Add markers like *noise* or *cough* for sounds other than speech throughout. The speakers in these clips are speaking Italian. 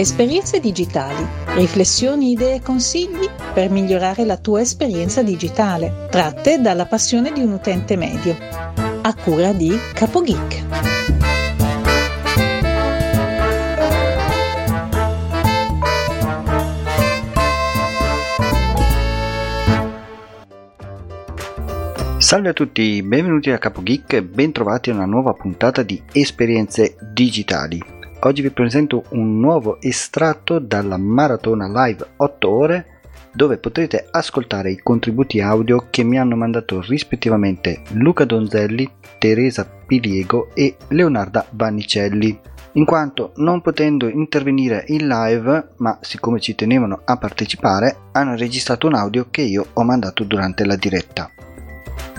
Esperienze digitali, riflessioni, idee e consigli per migliorare la tua esperienza digitale, tratte dalla passione di un utente medio. A cura di CapoGeek. Salve a tutti, benvenuti a CapoGeek e bentrovati a una nuova puntata di Esperienze digitali. Oggi vi presento un nuovo estratto dalla maratona live 8 ore dove potrete ascoltare i contributi audio che mi hanno mandato rispettivamente Luca Donzelli, Teresa Piliego e Leonarda Vannicelli. In quanto non potendo intervenire in live, ma siccome ci tenevano a partecipare, hanno registrato un audio che io ho mandato durante la diretta.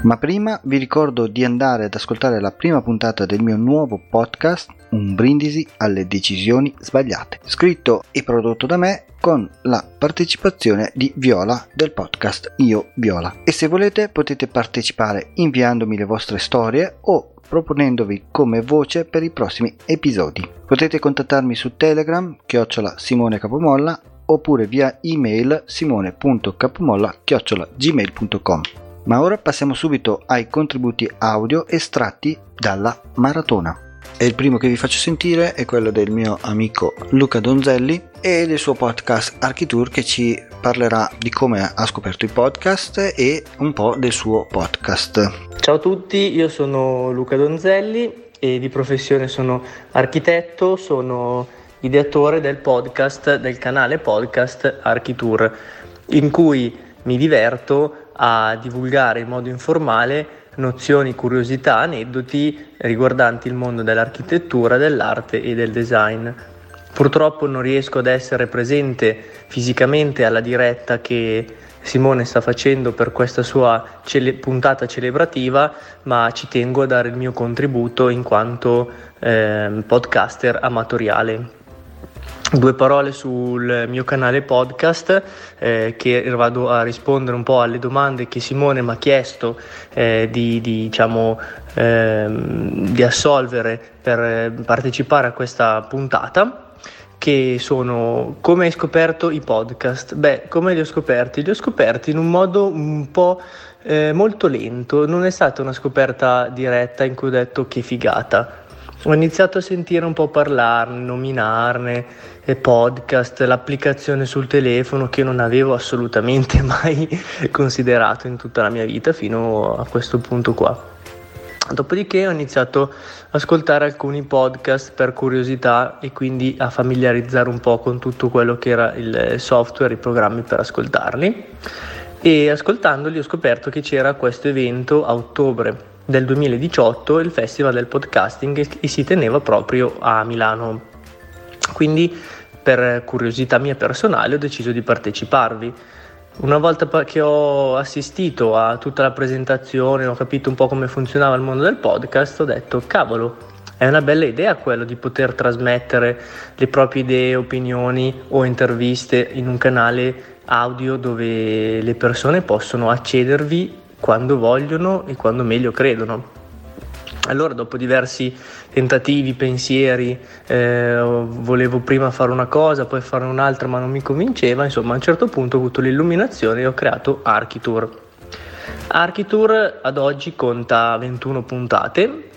Ma prima vi ricordo di andare ad ascoltare la prima puntata del mio nuovo podcast, Un brindisi alle decisioni sbagliate, scritto e prodotto da me con la partecipazione di Viola del podcast Io Viola. E se volete potete partecipare inviandomi le vostre storie o proponendovi come voce per i prossimi episodi. Potete contattarmi su Telegram, chiocciola Simone Capomolla, oppure via email simone.capomolla chiocciola gmail.com. Ma ora passiamo subito ai contributi audio estratti dalla maratona. E il primo che vi faccio sentire è quello del mio amico Luca Donzelli e del suo podcast Architour che ci parlerà di come ha scoperto i podcast e un po' del suo podcast. Ciao a tutti, io sono Luca Donzelli e di professione sono architetto, sono ideatore del podcast, del canale podcast Architour, in cui mi diverto a divulgare in modo informale nozioni, curiosità, aneddoti riguardanti il mondo dell'architettura, dell'arte e del design. Purtroppo non riesco ad essere presente fisicamente alla diretta che Simone sta facendo per questa sua cele- puntata celebrativa, ma ci tengo a dare il mio contributo in quanto eh, podcaster amatoriale. Due parole sul mio canale podcast eh, che vado a rispondere un po' alle domande che Simone mi ha chiesto eh, di, di, diciamo, eh, di assolvere per partecipare a questa puntata che sono come hai scoperto i podcast? Beh, come li ho scoperti? Li ho scoperti in un modo un po' eh, molto lento, non è stata una scoperta diretta in cui ho detto che figata ho iniziato a sentire un po' parlarne, nominarne, e podcast, l'applicazione sul telefono che non avevo assolutamente *laughs* mai considerato in tutta la mia vita fino a questo punto qua. Dopodiché ho iniziato ad ascoltare alcuni podcast per curiosità e quindi a familiarizzare un po' con tutto quello che era il software, i programmi per ascoltarli. E ascoltandoli ho scoperto che c'era questo evento a ottobre del 2018 il Festival del Podcasting e si teneva proprio a Milano. Quindi per curiosità mia personale ho deciso di parteciparvi. Una volta che ho assistito a tutta la presentazione, ho capito un po' come funzionava il mondo del podcast, ho detto cavolo, è una bella idea quello di poter trasmettere le proprie idee, opinioni o interviste in un canale audio dove le persone possono accedervi quando vogliono e quando meglio credono. Allora, dopo diversi tentativi, pensieri, eh, volevo prima fare una cosa, poi fare un'altra, ma non mi convinceva. Insomma, a un certo punto ho avuto l'illuminazione e ho creato Architour. Architour ad oggi conta 21 puntate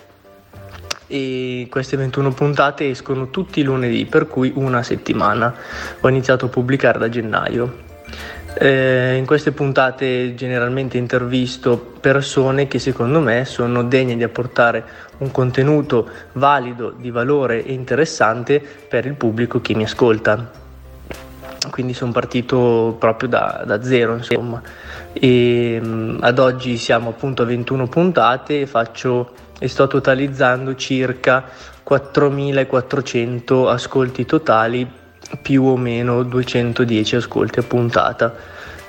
e queste 21 puntate escono tutti i lunedì, per cui una settimana. Ho iniziato a pubblicare da gennaio. Eh, in queste puntate generalmente intervisto persone che secondo me sono degne di apportare un contenuto valido, di valore e interessante per il pubblico che mi ascolta. Quindi sono partito proprio da, da zero, insomma. E, mh, ad oggi siamo appunto a 21 puntate e, faccio, e sto totalizzando circa 4400 ascolti totali più o meno 210 ascolti a puntata.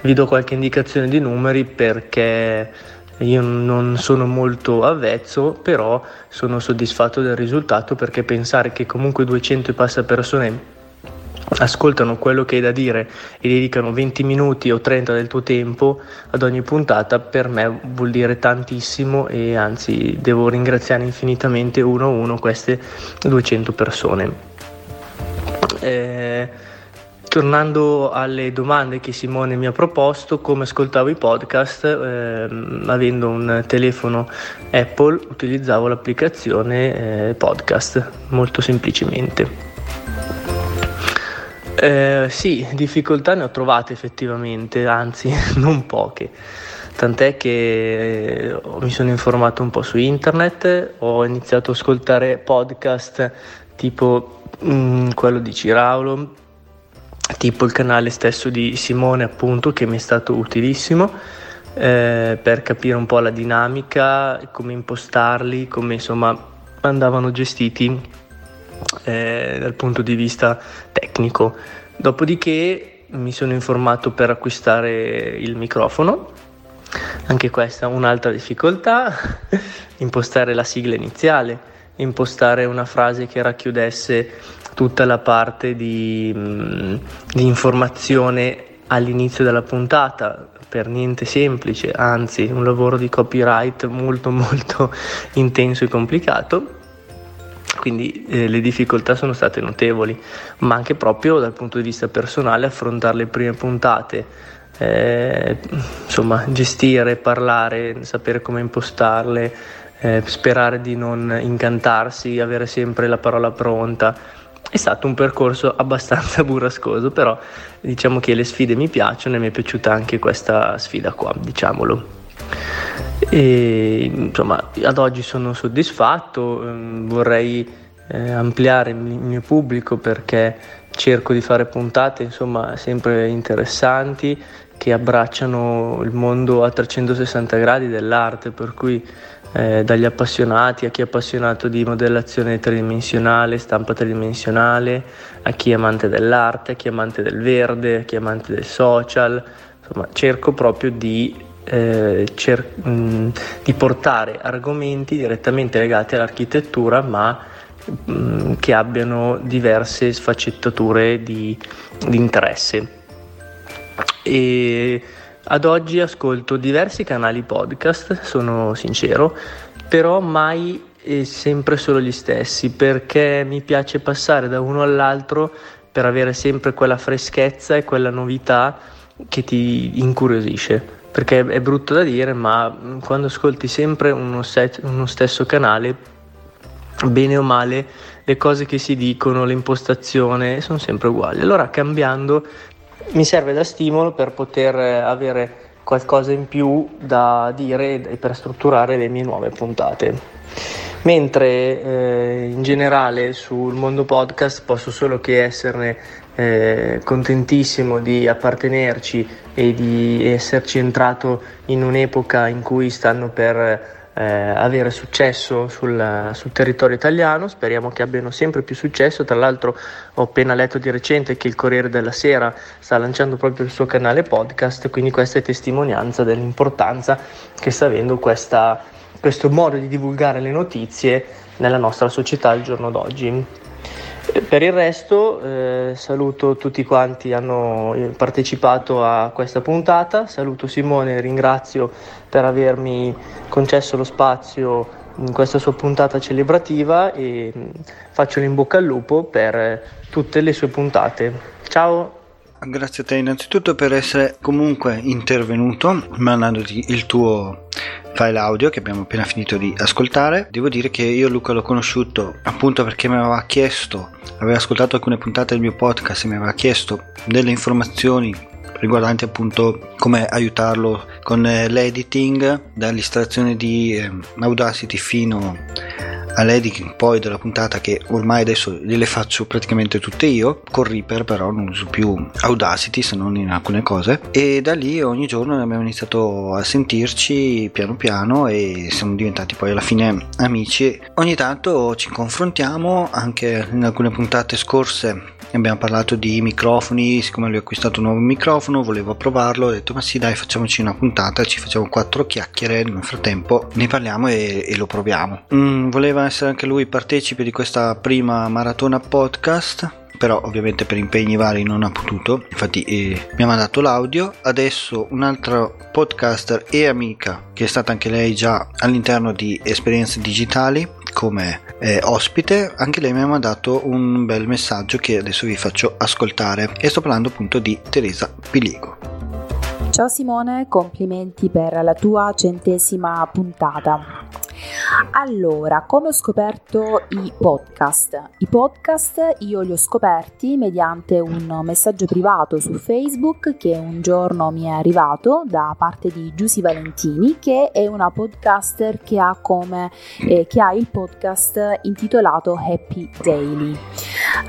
Vi do qualche indicazione di numeri perché io non sono molto avvezzo, però sono soddisfatto del risultato perché pensare che comunque 200 e passa persone ascoltano quello che hai da dire e dedicano 20 minuti o 30 del tuo tempo ad ogni puntata per me vuol dire tantissimo e anzi devo ringraziare infinitamente uno a uno queste 200 persone. Eh, tornando alle domande che Simone mi ha proposto, come ascoltavo i podcast, eh, avendo un telefono Apple utilizzavo l'applicazione eh, podcast molto semplicemente. Eh, sì, difficoltà ne ho trovate effettivamente, anzi *laughs* non poche. Tant'è che eh, mi sono informato un po' su internet, ho iniziato ad ascoltare podcast tipo mh, mm, quello di Ciraulo, tipo il canale stesso di Simone appunto che mi è stato utilissimo eh, per capire un po' la dinamica, come impostarli, come insomma andavano gestiti eh, dal punto di vista tecnico. Dopodiché mi sono informato per acquistare il microfono, anche questa è un'altra difficoltà, *laughs* impostare la sigla iniziale, impostare una frase che racchiudesse tutta la parte di, mm, di informazione all'inizio della puntata, per niente semplice, anzi un lavoro di copyright molto *laughs* molto intenso e complicato. Quindi eh, le difficoltà sono state notevoli, ma anche proprio dal punto di vista personale affrontare le prime puntate, eh, insomma gestire, parlare, sapere come impostarle, eh, sperare di non incantarsi, avere sempre la parola pronta. È stato un percorso *laughs* abbastanza burrascoso, però diciamo che le sfide mi piacciono e mi è piaciuta anche questa sfida qua, diciamolo. E, insomma, ad oggi sono soddisfatto, ehm, vorrei eh, ampliare il mio pubblico perché cerco di fare puntate insomma, sempre interessanti che abbracciano il mondo a 360 gradi dell'arte, per cui eh, dagli appassionati a chi è appassionato di modellazione tridimensionale, stampa tridimensionale, a chi è amante dell'arte, a chi è amante del verde, a chi è amante del social, insomma cerco proprio di eh, cer- mh, mm, di portare argomenti direttamente legati all'architettura ma mh, mm, che abbiano diverse sfaccettature di, di interesse. E ad oggi ascolto diversi canali podcast, sono sincero, però mai e sempre solo gli stessi perché mi piace passare da uno all'altro per avere sempre quella freschezza e quella novità che ti incuriosisce perché è brutto da dire, ma quando ascolti sempre uno, set, uno stesso canale, bene o male, le cose che si dicono, l'impostazione sono sempre uguali. Allora cambiando mi serve da stimolo per poter avere qualcosa in più da dire e per strutturare le mie nuove puntate. Mentre eh, in generale sul mondo podcast posso solo che esserne eh, contentissimo di appartenerci e di esserci entrato in un'epoca in cui stanno per eh, avere successo sul, sul, territorio italiano, speriamo che abbiano sempre più successo, tra l'altro ho appena letto di recente che il Corriere della Sera sta lanciando proprio il suo canale podcast, quindi questa è testimonianza dell'importanza che sta avendo questa, questo modo di divulgare le notizie nella nostra società al giorno d'oggi. Per il resto eh, saluto tutti quanti hanno eh, partecipato a questa puntata, saluto Simone, ringrazio per avermi concesso lo spazio in questa sua puntata celebrativa e mm, faccio in bocca al lupo per tutte le sue puntate. Ciao! Grazie a te innanzitutto per essere comunque intervenuto mandandoti il tuo file audio che abbiamo appena finito di ascoltare. Devo dire che io Luca l'ho conosciuto appunto perché mi aveva chiesto, aveva ascoltato alcune puntate del mio podcast e mi aveva chiesto delle informazioni riguardanti appunto come aiutarlo con l'editing, dall'istallazione di eh, Audacity fino all'editing poi della puntata che ormai adesso gliele faccio praticamente tutte io con Reaper però non uso più Audacity se non in alcune cose. E da lì ogni giorno abbiamo iniziato a sentirci piano piano e siamo diventati poi alla fine amici. Ogni tanto ci confrontiamo anche in alcune puntate scorse abbiamo parlato di microfoni siccome lui ha acquistato un nuovo microfono volevo provarlo ho detto ma sì dai facciamoci una puntata ci facciamo quattro chiacchiere nel frattempo ne parliamo e, e lo proviamo. Mm, voleva essere anche lui partecipe di questa prima maratona podcast però ovviamente per impegni vari non ha potuto, infatti eh, mi ha mandato l'audio. Adesso un altro podcaster e amica che è stata anche lei già all'interno di esperienze digitali come eh, ospite, anche lei mi ha mandato un bel messaggio che adesso vi faccio ascoltare e sto parlando appunto di Teresa Piliego. Ciao Simone, complimenti per la tua centesima puntata. Allora, come ho scoperto i podcast? I podcast io li ho scoperti mediante un messaggio privato su Facebook che un giorno mi è arrivato da parte di Giusy Valentini, che è una podcaster che ha, come, eh, che ha il podcast intitolato Happy Daily.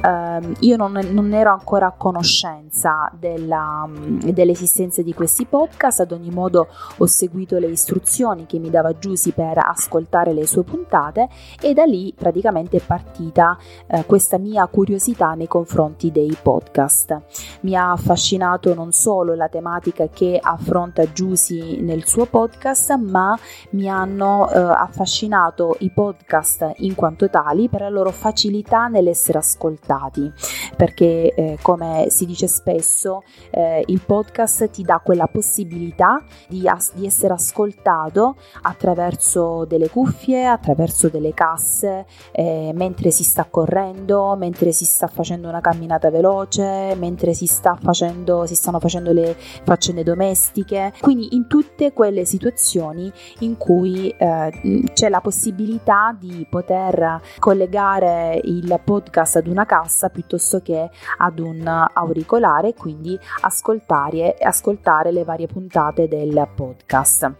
Uh, io non, non, ero ancora a conoscenza della, dell'esistenza di questi podcast, ad ogni modo ho seguito le istruzioni che mi dava Giusy per ascoltare le sue puntate e da lì praticamente è partita uh, questa mia curiosità nei confronti dei podcast. Mi ha affascinato non solo la tematica che affronta Giusy nel suo podcast, ma mi hanno uh, affascinato i podcast in quanto tali per la loro facilità nell'essere ascoltati ascoltati, perché eh, come si dice spesso eh, il podcast ti dà quella possibilità di, as- di, essere ascoltato attraverso delle cuffie, attraverso delle casse, eh, mentre si sta correndo, mentre si sta facendo una camminata veloce, mentre si, sta facendo, si stanno facendo le faccende domestiche, quindi in tutte quelle situazioni in cui eh, c'è la possibilità di poter collegare il podcast ad una cassa piuttosto che ad un auricolare, quindi ascoltare, ascoltare le varie puntate del podcast.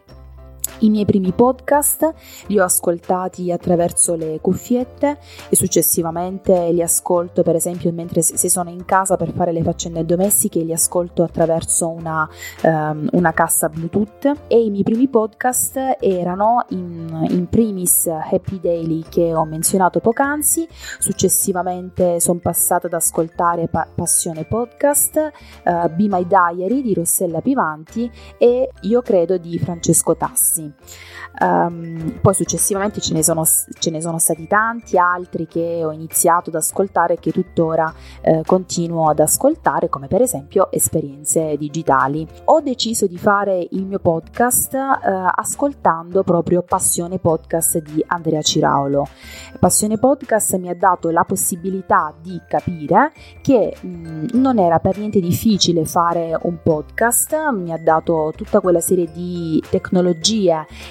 I miei primi podcast li ho ascoltati attraverso le cuffiette e successivamente li ascolto per esempio mentre se sono in casa per fare le faccende domestiche li ascolto attraverso una, um, una cassa Bluetooth e i miei primi podcast erano in, in primis Happy Daily che ho menzionato poc'anzi, successivamente sono passata ad ascoltare pa- Passione Podcast, uh, Be My Diary di Rossella Pivanti e Io credo di Francesco Tassi. Um, poi successivamente ce ne, sono, ce ne, sono, stati tanti altri che ho iniziato ad ascoltare e che tuttora eh, continuo ad ascoltare, come per esempio esperienze digitali. Ho deciso di fare il mio podcast eh, ascoltando proprio Passione Podcast di Andrea Ciraulo. Passione Podcast mi ha dato la possibilità di capire che mh, mm, non era per niente difficile fare un podcast, mi ha dato tutta quella serie di tecnologie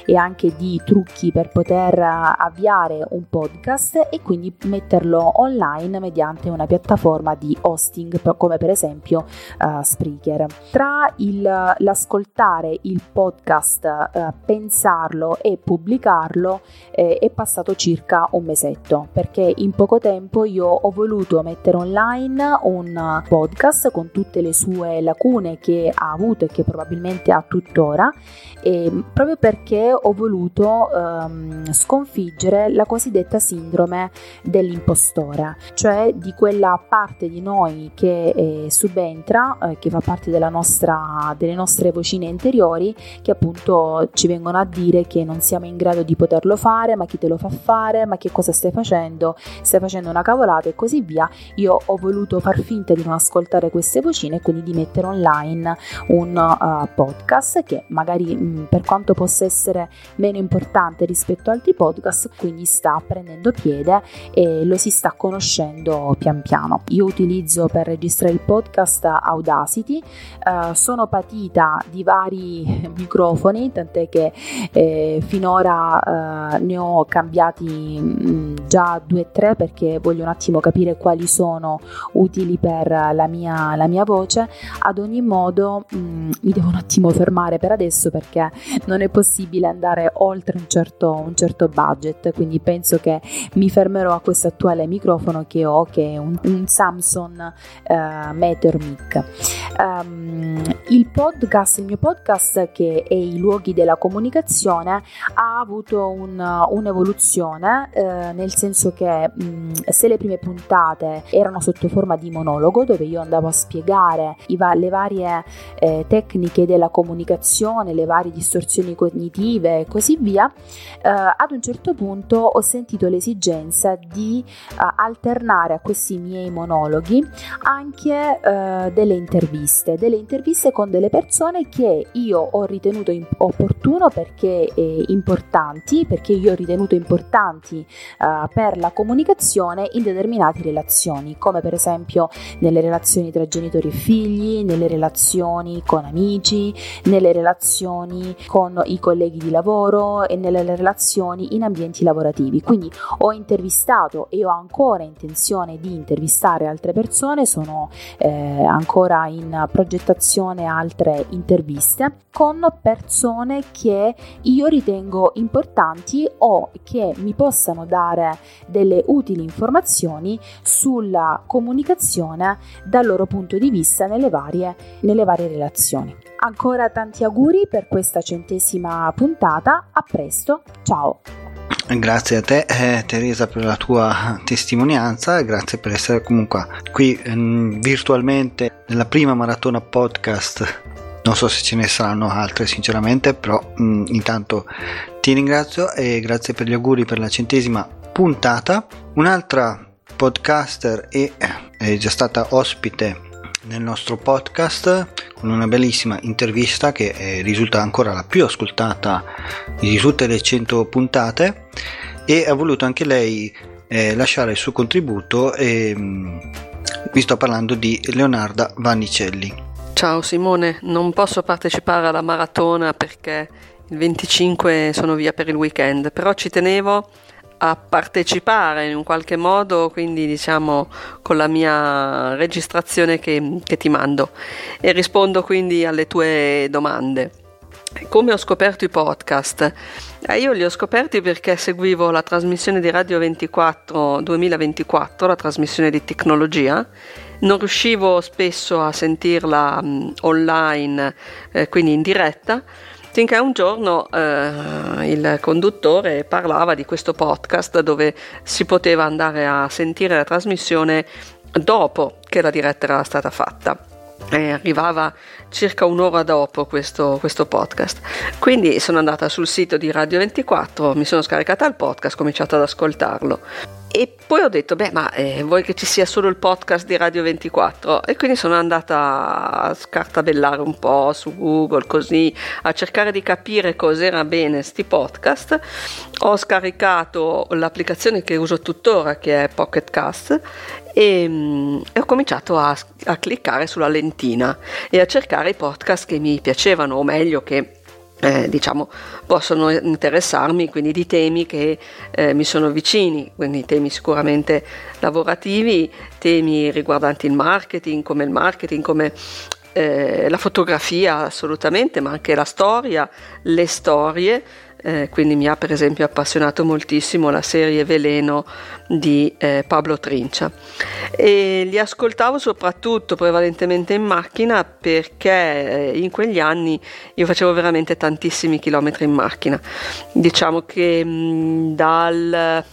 e anche di trucchi per poter avviare un podcast e quindi metterlo online mediante una piattaforma di hosting come per esempio uh, Spreaker. Tra il, l'ascoltare il podcast, uh, pensarlo e pubblicarlo eh, è passato circa un mesetto perché in poco tempo io ho voluto mettere online un podcast con tutte le sue lacune che ha avuto e che probabilmente ha tuttora e proprio per perché ho voluto ehm, sconfiggere la cosiddetta sindrome dell'impostore, cioè di quella parte di noi che eh, subentra, eh, che fa parte nostra, delle nostre vocine interiori, che appunto ci vengono a dire che non siamo in grado di poterlo fare, ma chi te lo fa fare, ma che cosa stai facendo, stai facendo una cavolata e così via. Io ho voluto far finta di non ascoltare queste vocine e quindi di mettere online un uh, podcast che magari mh, per quanto possa essere meno importante rispetto ad altri podcast, quindi sta prendendo piede e lo si sta conoscendo pian piano. Io utilizzo per registrare il podcast Audacity, eh, sono patita di vari *laughs* microfoni, tant'è che eh, finora eh, ne ho cambiati mh, mm, già due o tre perché voglio un attimo capire quali sono utili per la mia, la mia voce. Ad ogni modo mh, mm, mi devo un attimo fermare per adesso perché non è possibile andare oltre un certo, un certo budget, quindi penso che mi fermerò a questo attuale microfono che ho, che è un, un Samsung uh, Meteor Mic. Um, il podcast, il mio podcast che è i luoghi della comunicazione ha avuto un, un'evoluzione uh, nel senso che um, se le prime puntate erano sotto forma di monologo dove io andavo a spiegare va- le varie eh, tecniche della comunicazione, le varie distorsioni cognitive cognitive e così via, eh, ad un certo punto ho sentito l'esigenza di eh, alternare a questi miei monologhi anche eh, delle interviste, delle interviste con delle persone che io ho ritenuto imp- opportuno perché eh, importanti, perché io ho ritenuto importanti eh, per la comunicazione in determinate relazioni, come per esempio nelle relazioni tra genitori e figli, nelle relazioni con amici, nelle relazioni con i colleghi di lavoro e nelle relazioni in ambienti lavorativi. Quindi ho intervistato e ho ancora intenzione di intervistare altre persone, sono eh, ancora in progettazione altre interviste con persone che io ritengo importanti o che mi possano dare delle utili informazioni sulla comunicazione dal loro punto di vista nelle varie, nelle varie relazioni. Ancora tanti auguri per questa centesima puntata, a presto, ciao! Grazie a te eh, Teresa per la tua testimonianza grazie per essere comunque qui eh, virtualmente nella prima maratona podcast. Non so se ce ne saranno altre sinceramente, però mh, mm, intanto ti ringrazio e grazie per gli auguri per la centesima puntata. Un'altra podcaster e è già stata ospite nel nostro podcast con una bellissima intervista che eh, risulta ancora la più ascoltata di tutte le 100 puntate e ha voluto anche lei eh, lasciare il suo contributo e mh, vi sto parlando di Leonarda Vannicelli. Ciao Simone, non posso partecipare alla maratona perché il 25 sono via per il weekend, però ci tenevo a partecipare in un qualche modo, quindi diciamo con la mia registrazione che, che ti mando e rispondo quindi alle tue domande. Come ho scoperto i podcast? Eh, io li ho scoperti perché seguivo la trasmissione di Radio 24 2024, la trasmissione di tecnologia. Non riuscivo spesso a sentirla um, online, eh, quindi in diretta, finché un giorno eh, il conduttore parlava di questo podcast dove si poteva andare a sentire la trasmissione dopo che la diretta era stata fatta. E arrivava circa un'ora dopo questo, questo, podcast. Quindi sono andata sul sito di Radio 24, mi sono scaricata il podcast, ho cominciato ad ascoltarlo. E poi ho detto, beh, ma eh, vuoi che ci sia solo il podcast di Radio 24? E quindi sono andata a scartabellare un po' su Google, così, a cercare di capire cos'era bene sti podcast. Ho scaricato l'applicazione che uso tuttora, che è Pocket Cast, e, mm, e ho cominciato a, a cliccare sulla lentina e a cercare i podcast che mi piacevano, o meglio che eh, diciamo, possono interessarmi, quindi di temi che eh, mi sono vicini, quindi temi sicuramente lavorativi, temi riguardanti il marketing, come il marketing, come eh, la fotografia assolutamente, ma anche la storia, le storie, eh, quindi mi ha per esempio appassionato moltissimo la serie Veleno di eh, Pablo Trincia. E li ascoltavo soprattutto prevalentemente in macchina perché eh, in quegli anni io facevo veramente tantissimi chilometri in macchina. Diciamo che mh, dal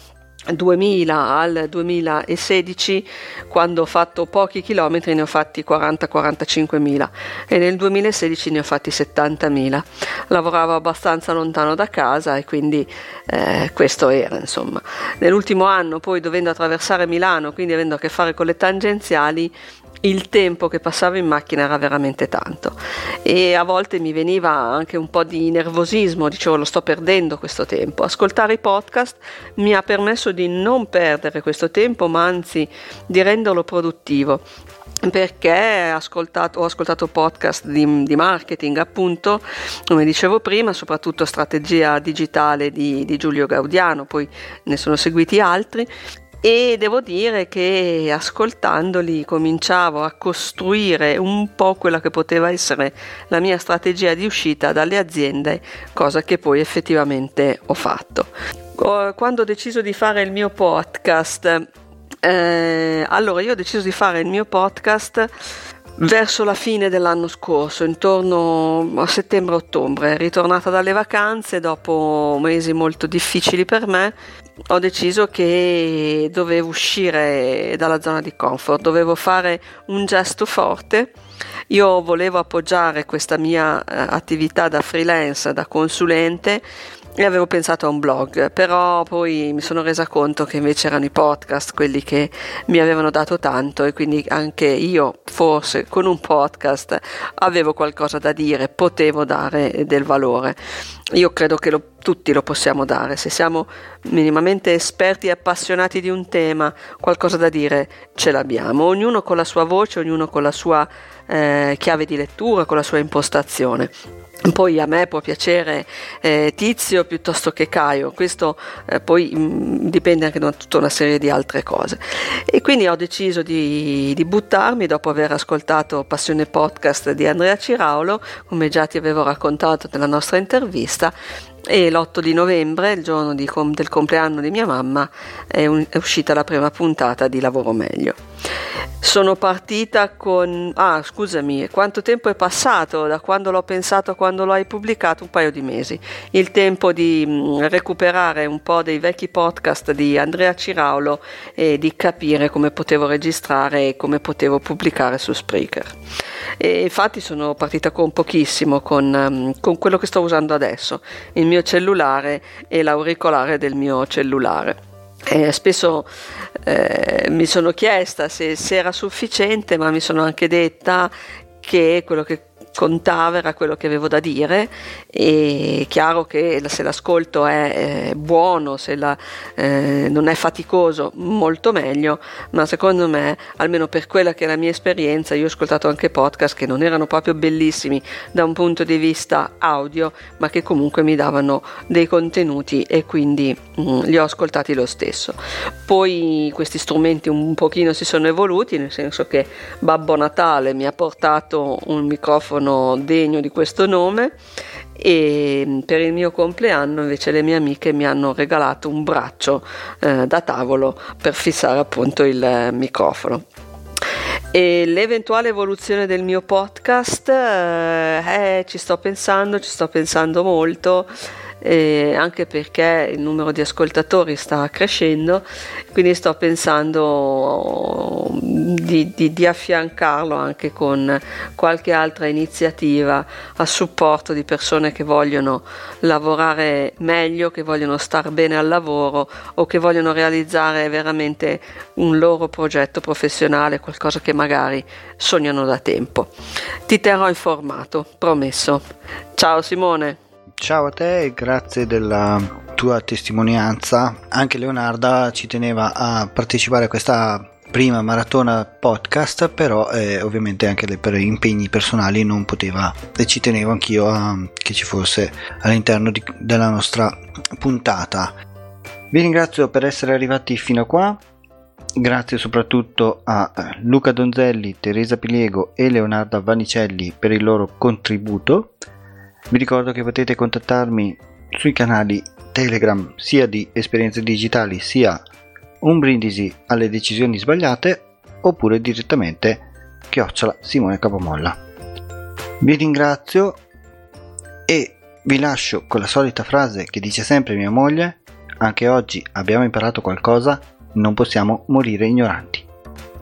2000 al 2016 quando ho fatto pochi chilometri ne ho fatti 40-45 mila e nel 2016 ne ho fatti 70 mila lavoravo abbastanza lontano da casa e quindi eh, questo era insomma. Nell'ultimo anno poi dovendo attraversare Milano quindi avendo a che fare con le tangenziali il tempo che passavo in macchina era veramente tanto e a volte mi veniva anche un po' di nervosismo, dicevo lo sto perdendo questo tempo. Ascoltare i podcast mi ha permesso di non perdere questo tempo, ma anzi di renderlo produttivo perché ascoltato, ho ascoltato podcast di, di, marketing appunto come dicevo prima soprattutto strategia digitale di, di Giulio Gaudiano poi ne sono seguiti altri e devo dire che ascoltandoli cominciavo a costruire un po' quella che poteva essere la mia strategia di uscita dalle aziende, cosa che poi effettivamente ho fatto. Quando ho deciso di fare il mio podcast, eh, allora io ho deciso di fare il mio podcast verso la fine dell'anno scorso, intorno a settembre-ottobre, ritornata dalle vacanze dopo mesi molto difficili per me, ho deciso che dovevo uscire dalla zona di comfort, dovevo fare un gesto forte. Io volevo appoggiare questa mia eh, attività da freelance, da consulente e avevo pensato a un blog, però poi mi sono resa conto che invece erano i podcast quelli che mi avevano dato tanto e quindi anche io forse con un podcast avevo qualcosa da dire, potevo dare del valore. Io credo che lo, tutti lo possiamo dare, se siamo minimamente esperti e appassionati di un tema, qualcosa da dire ce l'abbiamo, ognuno con la sua voce, ognuno con la sua eh, chiave di lettura, con la sua impostazione. Poi a me può piacere eh, Tizio piuttosto che Caio, questo eh, poi mh, mm, dipende anche da tutta una serie di altre cose. E quindi ho deciso di, di, buttarmi dopo aver ascoltato Passione Podcast di Andrea Ciraulo, come già ti avevo raccontato nella nostra intervista, e l'8 di novembre, il giorno di, del compleanno di mia mamma, è, un, è uscita la prima puntata di Lavoro Meglio. Sono partita con... Ah, scusami, quanto tempo è passato da quando l'ho pensato a quando lo hai pubblicato? Un paio di mesi. Il tempo di mm, recuperare un po' dei vecchi podcast di Andrea Ciraulo e di capire come potevo registrare e come potevo pubblicare su Spreaker. E infatti sono partita con pochissimo, con, um, con quello che sto usando adesso, il mio cellulare e l'auricolare del mio cellulare. Eh, spesso eh, mi sono chiesta se, se, era sufficiente, ma mi sono anche detta che quello che contava era quello che avevo da dire e chiaro che se l'ascolto è eh, buono, se la, eh, non è faticoso, molto meglio, ma secondo me, almeno per quella che è la mia esperienza, io ho ascoltato anche podcast che non erano proprio bellissimi da un punto di vista audio, ma che comunque mi davano dei contenuti e quindi mh, mm, li ho ascoltati lo stesso. Poi questi strumenti un pochino si sono evoluti, nel senso che Babbo Natale mi ha portato un microfono microfono degno di questo nome e mm, per il mio compleanno invece le mie amiche mi hanno regalato un braccio eh, da tavolo per fissare appunto il eh, microfono. E l'eventuale evoluzione del mio podcast, eh, eh, ci sto pensando, ci sto pensando molto eh, anche perché il numero di ascoltatori sta crescendo, quindi sto pensando di, di, di, affiancarlo anche con qualche altra iniziativa a supporto di persone che vogliono lavorare meglio, che vogliono star bene al lavoro o che vogliono realizzare veramente un loro progetto professionale, qualcosa che magari sognano da tempo. Ti terrò informato, promesso. Ciao Simone. Ciao a te e grazie della tua testimonianza. Anche Leonarda ci teneva a partecipare a questa prima maratona podcast, però eh, ovviamente anche per impegni personali non poteva e ci tenevo anch'io a, che ci fosse all'interno di, della nostra puntata. Vi ringrazio per essere arrivati fino a qua. Grazie soprattutto a Luca Donzelli, Teresa Piliego e Leonardo Vanicelli per il loro contributo. Vi ricordo che potete contattarmi sui canali Telegram sia di esperienze digitali sia un brindisi alle decisioni sbagliate oppure direttamente chiocciola Simone Capomolla. Vi ringrazio e vi lascio con la solita frase che dice sempre mia moglie, anche oggi abbiamo imparato qualcosa, non possiamo morire ignoranti.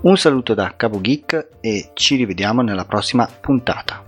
Un saluto da Capo Geek e ci rivediamo nella prossima puntata.